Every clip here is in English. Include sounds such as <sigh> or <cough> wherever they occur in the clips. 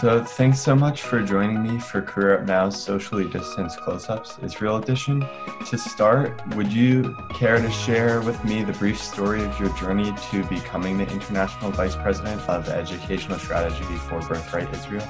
So, thanks so much for joining me for Career Up Now's socially distanced close ups, Israel edition. To start, would you care to share with me the brief story of your journey to becoming the International Vice President of Educational Strategy for Birthright Israel?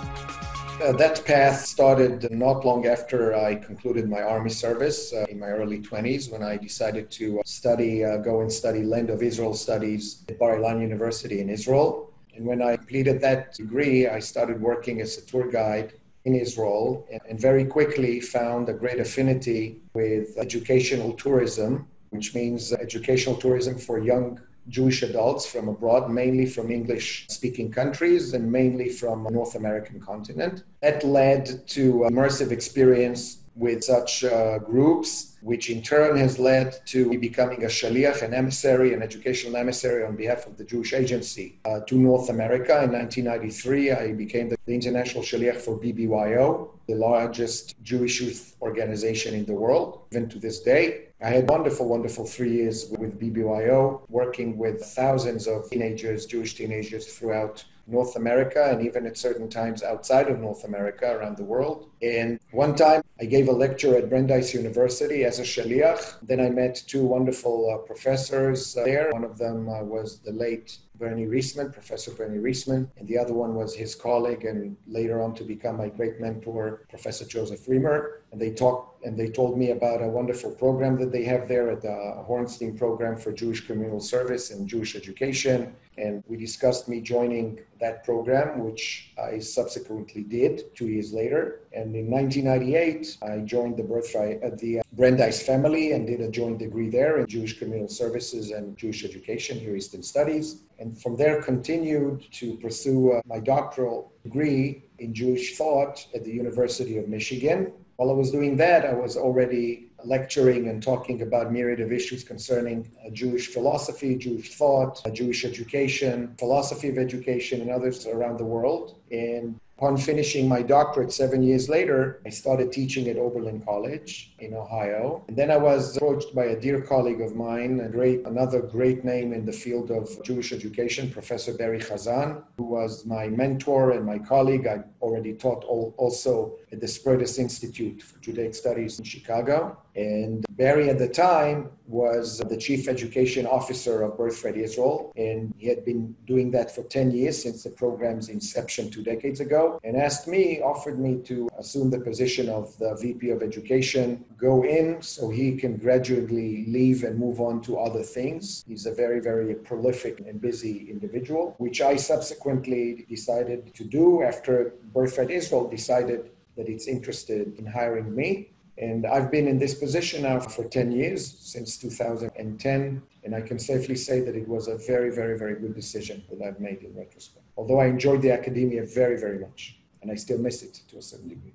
Uh, that path started not long after I concluded my army service uh, in my early 20s when I decided to study, uh, go and study Land of Israel studies at Bar Ilan University in Israel. And when I completed that degree, I started working as a tour guide in Israel and, very quickly found a great affinity with educational tourism, which means educational tourism for young Jewish adults from abroad, mainly from English speaking countries and mainly from North American continent. That led to immersive experience with such uh, groups, which in turn has led to me becoming a shaliach, an emissary, an educational emissary on behalf of the Jewish Agency uh, to North America. In 1993, I became the, the international shaliach for BBYO, the largest Jewish youth organization in the world, even to this day. I had wonderful, wonderful three years with BBYO, working with thousands of teenagers, Jewish teenagers throughout North America and even at certain times outside of North America around the world. And one time I gave a lecture at Brandeis University as a shaliach. Then I met two wonderful uh, professors uh, there. One of them uh, was the late Bernie Reisman, Professor Bernie Reisman, and the other one was his colleague and later on to become my great mentor, Professor Joseph Reimer. And they talked and they told me about a wonderful program that they have there at the Hornstein Program for Jewish Communal Service and Jewish Education. And we discussed me joining that program, which I subsequently did two years later. And in 1998, I joined the Birthright at the Brandeis family and did a joint degree there in Jewish Communal Services and Jewish Education, Near Eastern Studies. And from there, continued to pursue uh, my doctoral degree in Jewish thought at the University of Michigan. While I was doing that, I was already lecturing and talking about myriad of issues concerning uh, Jewish philosophy, Jewish thought, uh, Jewish education, philosophy of education, and others around the world. And Upon finishing my doctorate seven years later, I started teaching at Oberlin College in Ohio. And then I was approached by a dear colleague of mine, a great, another great name in the field of Jewish education, Professor Barry Chazan, who was my mentor and my colleague. I already taught also at the Spertus Institute for Judaic Studies in Chicago. And Barry at the time was the chief education officer of Birthright Israel, and he had been doing that for 10 years since the program's inception two decades ago, and asked me, offered me to assume the position of the VP of Education, go in so he can gradually leave and move on to other things. He's a very, very prolific and busy individual, which I subsequently decided to do after Birthright Israel decided that it's interested in hiring me. And I've been in this position now for 10 years, since 2010. And I can safely say that it was a very, very, very good decision that I've made in retrospect. Although I enjoyed the academia very, very much, and I still miss it to a certain degree.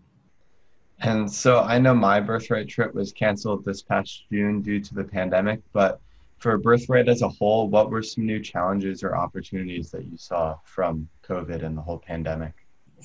And so I know my birthright trip was canceled this past June due to the pandemic, but for birthright as a whole, what were some new challenges or opportunities that you saw from COVID and the whole pandemic?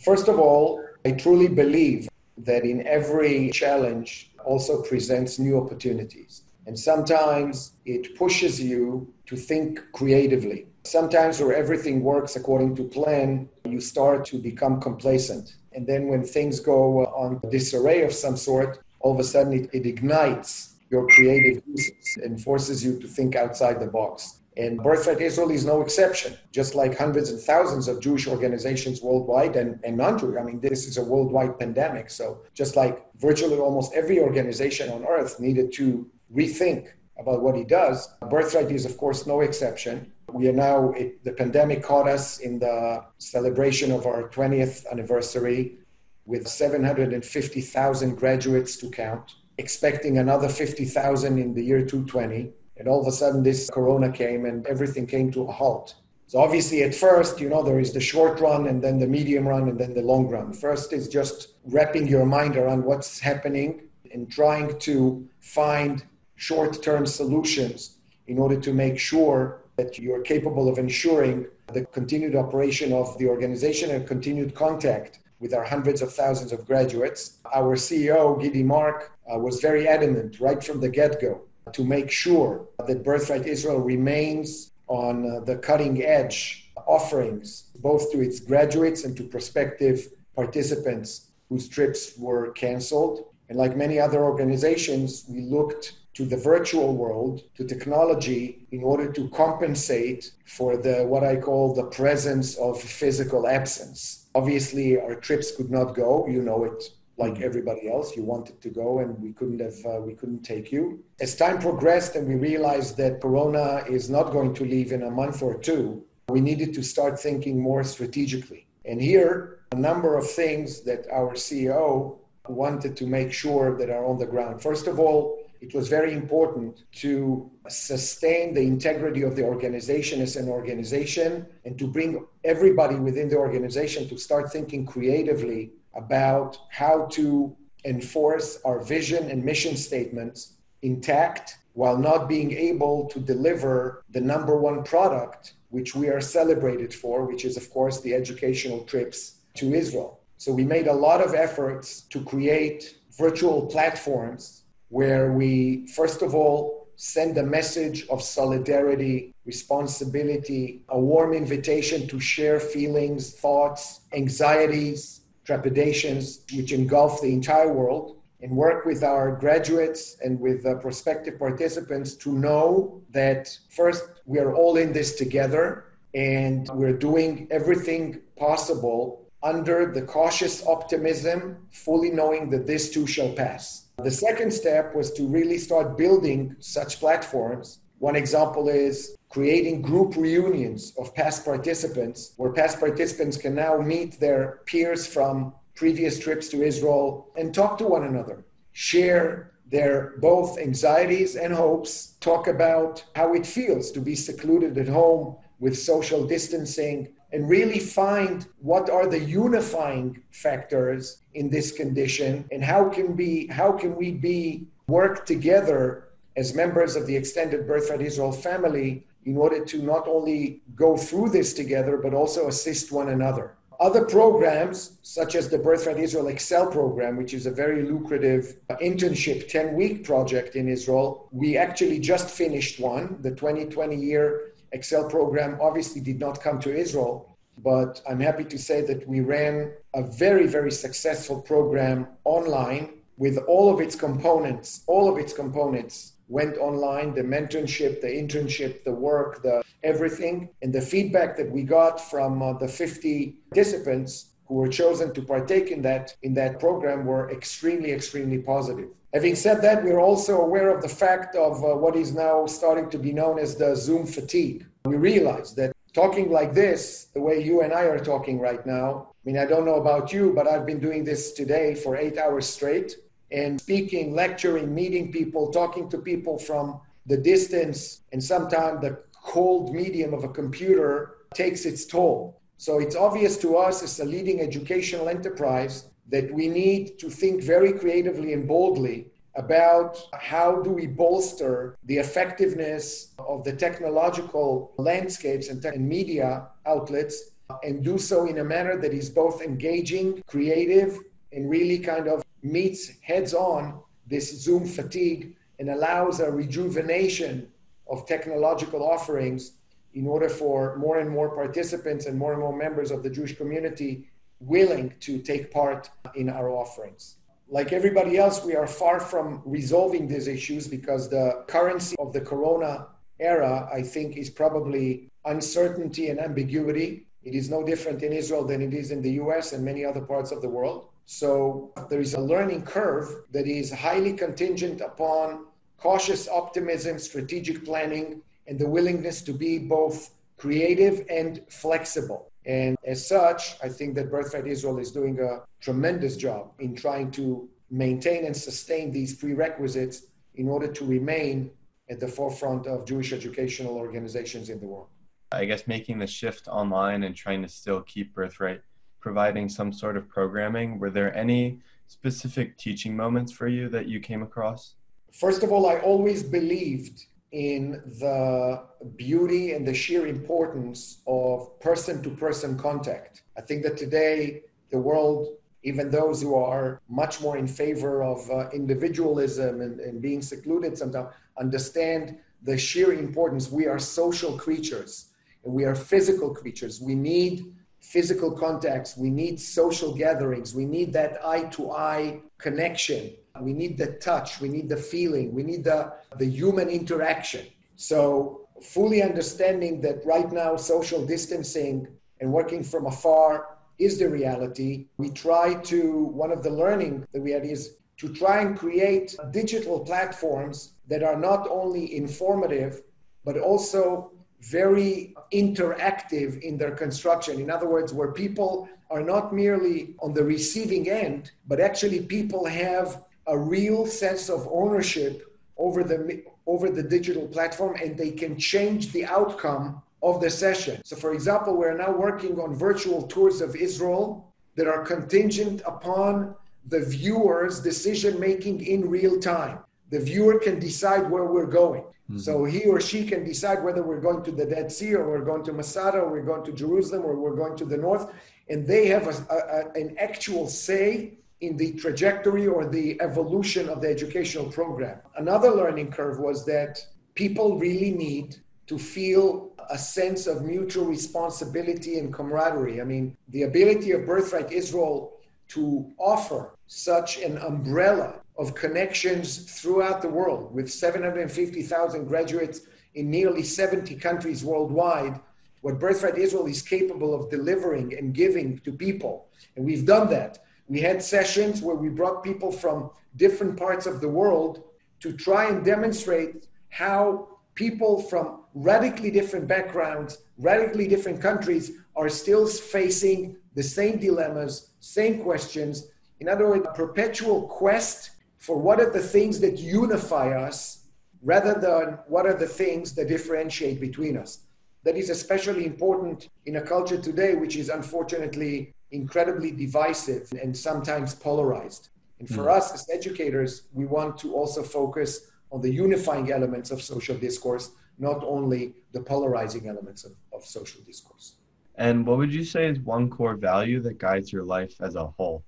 First of all, I truly believe that in every challenge also presents new opportunities. And sometimes it pushes you to think creatively. Sometimes, where everything works according to plan, you start to become complacent. And then, when things go on a disarray of some sort, all of a sudden it, it ignites your creative juices and forces you to think outside the box. And Birthright Israel is no exception, just like hundreds and thousands of Jewish organizations worldwide and, and non Jewish. I mean, this is a worldwide pandemic. So, just like virtually almost every organization on earth needed to rethink about what he does, Birthright is, of course, no exception. We are now, it, the pandemic caught us in the celebration of our 20th anniversary with 750,000 graduates to count, expecting another 50,000 in the year 220 and all of a sudden, this corona came and everything came to a halt. So, obviously, at first, you know, there is the short run and then the medium run and then the long run. First is just wrapping your mind around what's happening and trying to find short term solutions in order to make sure that you're capable of ensuring the continued operation of the organization and continued contact with our hundreds of thousands of graduates. Our CEO, Gidi Mark, uh, was very adamant right from the get go to make sure that Birthright Israel remains on uh, the cutting edge offerings, both to its graduates and to prospective participants whose trips were canceled. And like many other organizations, we looked to the virtual world, to technology, in order to compensate for the what I call the presence of physical absence. Obviously, our trips could not go. You know it like everybody else. You wanted to go, and we couldn't have. Uh, we couldn't take you. As time progressed, and we realized that Corona is not going to leave in a month or two, we needed to start thinking more strategically. And here, a number of things that our CEO wanted to make sure that are on the ground. First of all, it was very important to sustain the integrity of the organization as an organization and to bring everybody within the organization to start thinking creatively about how to enforce our vision and mission statements intact while not being able to deliver the number one product which we are celebrated for, which is, of course, the educational trips to Israel. So we made a lot of efforts to create virtual platforms where we, first of all, send a message of solidarity, responsibility, a warm invitation to share feelings, thoughts, anxieties, trepidations, which engulf the entire world, and work with our graduates and with uh, prospective participants to know that first, we are all in this together and we're doing everything possible under the cautious optimism, fully knowing that this too shall pass. The second step was to really start building such platforms. One example is creating group reunions of past participants, where past participants can now meet their peers from previous trips to Israel and talk to one another, share their both anxieties and hopes, talk about how it feels to be secluded at home with social distancing, and really find what are the unifying factors in this condition and how can be how can we be work together as members of the extended birthright israel family in order to not only go through this together but also assist one another other programs such as the birthright israel excel program which is a very lucrative internship 10 week project in israel we actually just finished one the 2020 year Excel program obviously did not come to Israel, but I'm happy to say that we ran a very, very successful program online with all of its components. All of its components went online the mentorship, the internship, the work, the everything. And the feedback that we got from uh, the 50 participants who were chosen to partake in that in that program were extremely extremely positive. Having said that we're also aware of the fact of uh, what is now starting to be known as the zoom fatigue. We realize that talking like this the way you and i are talking right now i mean i don't know about you but i've been doing this today for eight hours straight and speaking lecturing meeting people talking to people from the distance and sometimes the cold medium of a computer takes its toll. So it's obvious to us as a leading educational enterprise that we need to think very creatively and boldly about how do we bolster the effectiveness of the technological landscapes and, and media outlets and do so in a manner that is both engaging, creative, and really kind of meets heads on this Zoom fatigue and allows a rejuvenation of technological offerings in order for more and more participants and more and more members of the Jewish community willing to take part in our offerings. Like everybody else, we are far from resolving these issues because the currency of the corona era, I think, is probably uncertainty and ambiguity. It is no different in Israel than it is in the US and many other parts of the world. So there is a learning curve that is highly contingent upon cautious optimism, strategic planning, and the willingness to be both creative and flexible. And as such, I think that Birthright Israel is doing a tremendous job in trying to maintain and sustain these prerequisites in order to remain at the forefront of Jewish educational organizations in the world. I guess making the shift online and trying to still keep Birthright providing some sort of programming, were there any specific teaching moments for you that you came across? First of all, I always believed in the beauty and the sheer importance of person to person contact. I think that today the world, even those who are much more in favor of uh, individualism and, and being secluded sometimes, understand the sheer importance. We are social creatures and we are physical creatures. We need physical contacts. We need social gatherings. We need that eye to eye connection. We need the touch. We need the feeling. We need the, the human interaction. So, fully understanding that right now, social distancing and working from afar is the reality. We try to, one of the learning that we had is to try and create digital platforms that are not only informative, but also very interactive in their construction. In other words, where people are not merely on the receiving end, but actually people have a real sense of ownership over the over the digital platform and they can change the outcome of the session. So for example, we're now working on virtual tours of Israel that are contingent upon the viewer's decision making in real time. The viewer can decide where we're going. Mm-hmm. So he or she can decide whether we're going to the Dead Sea or we're going to Masada or we're going to Jerusalem or we're going to the north. And they have a, a, an actual say in the trajectory or the evolution of the educational program. Another learning curve was that people really need to feel a sense of mutual responsibility and camaraderie. I mean, the ability of Birthright Israel to offer such an umbrella of connections throughout the world with 750,000 graduates in nearly 70 countries worldwide, what Birthright Israel is capable of delivering and giving to people. And we've done that. We had sessions where we brought people from different parts of the world to try and demonstrate how people from radically different backgrounds, radically different countries are still facing the same dilemmas, same questions. In other words, a perpetual quest for what are the things that unify us rather than what are the things that differentiate between us. That is especially important in a culture today, which is unfortunately incredibly divisive and sometimes polarized. And for mm. us as educators, we want to also focus on the unifying elements of social discourse, not only the polarizing elements of, of social discourse. And what would you say is one core value that guides your life as a whole?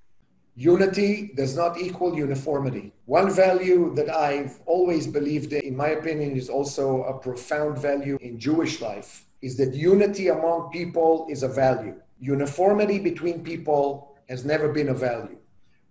Unity does not equal uniformity. One value that I've always believed in, in my opinion, is also a profound value in Jewish life, is that unity among people is a value. Uniformity between people has never been a value.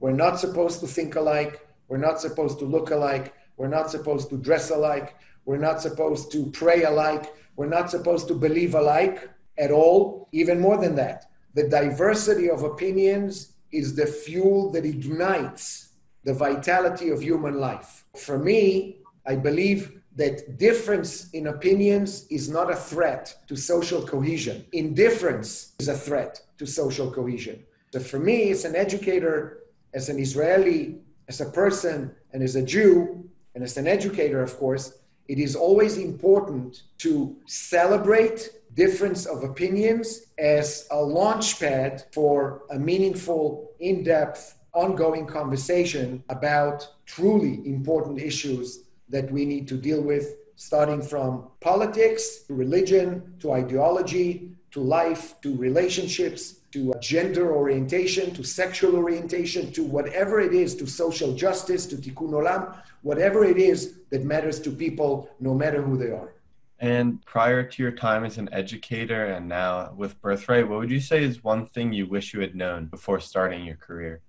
We're not supposed to think alike. We're not supposed to look alike. We're not supposed to dress alike. We're not supposed to pray alike. We're not supposed to believe alike at all. Even more than that, the diversity of opinions is the fuel that ignites the vitality of human life. For me, I believe that difference in opinions is not a threat to social cohesion. Indifference is a threat to social cohesion. So for me, as an educator, as an Israeli, as a person, and as a Jew, and as an educator, of course, it is always important to celebrate difference of opinions as a launch pad for a meaningful, in depth, ongoing conversation about truly important issues that we need to deal with, starting from politics to religion to ideology to life to relationships to gender orientation, to sexual orientation, to whatever it is, to social justice, to tikkun olam, whatever it is that matters to people, no matter who they are. And prior to your time as an educator and now with Birthright, what would you say is one thing you wish you had known before starting your career?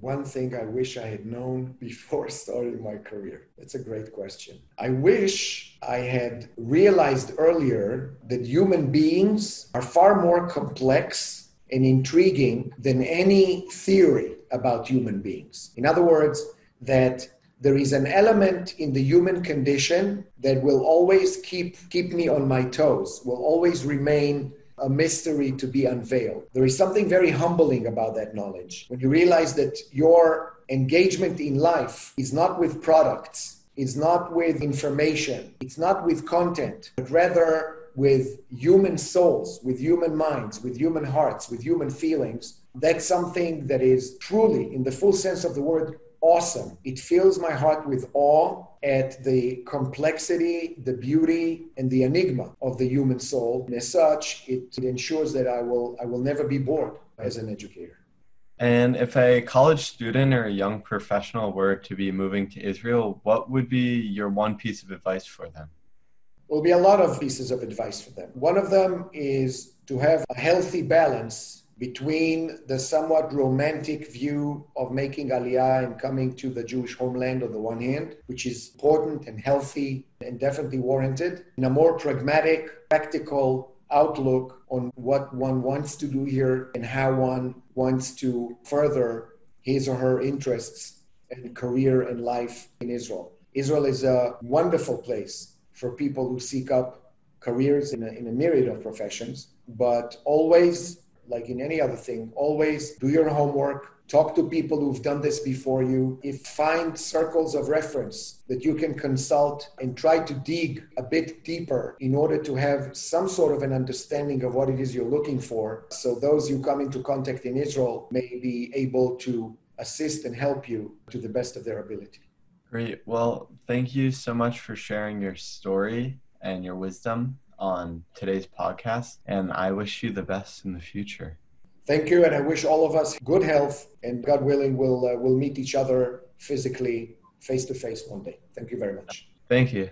One thing I wish I had known <laughs> before starting my career. That's a great question. I wish I had realized earlier that human beings are far more complex and intriguing than any theory about human beings. In other words, that there is an element in the human condition that will always keep keep me on my toes, will always remain a mystery to be unveiled. There is something very humbling about that knowledge. When you realize that your engagement in life is not with products, it's not with information, it's not with content, but rather with human souls, with human minds, with human hearts, with human feelings. That's something that is truly, in the full sense of the word, awesome. It fills my heart with awe at the complexity, the beauty, and the enigma of the human soul. And as such, it, it ensures that I will, I will never be bored as an educator. And if a college student or a young professional were to be moving to Israel, what would be your one piece of advice for them? There will be a lot of pieces of advice for them. One of them is to have a healthy balance between the somewhat romantic view of making aliyah and coming to the Jewish homeland on the one hand, which is important and healthy and definitely warranted, and a more pragmatic, practical outlook on what one wants to do here and how one wants to further his or her interests and career and life in Israel. Israel is a wonderful place for people who seek up careers in a, in a myriad of professions, but always, like in any other thing, always do your homework, talk to people who've done this before you. If find circles of reference that you can consult and try to dig a bit deeper in order to have some sort of an understanding of what it is you're looking for so those you come into contact in israel may be able to assist and help you to the best of their ability. Great. Well, thank you so much for sharing your story and your wisdom on today's podcast. And I wish you the best in the future. Thank you. And I wish all of us good health. And God willing, we'll, uh, we'll meet each other physically, face to face one day. Thank you very much. Thank you.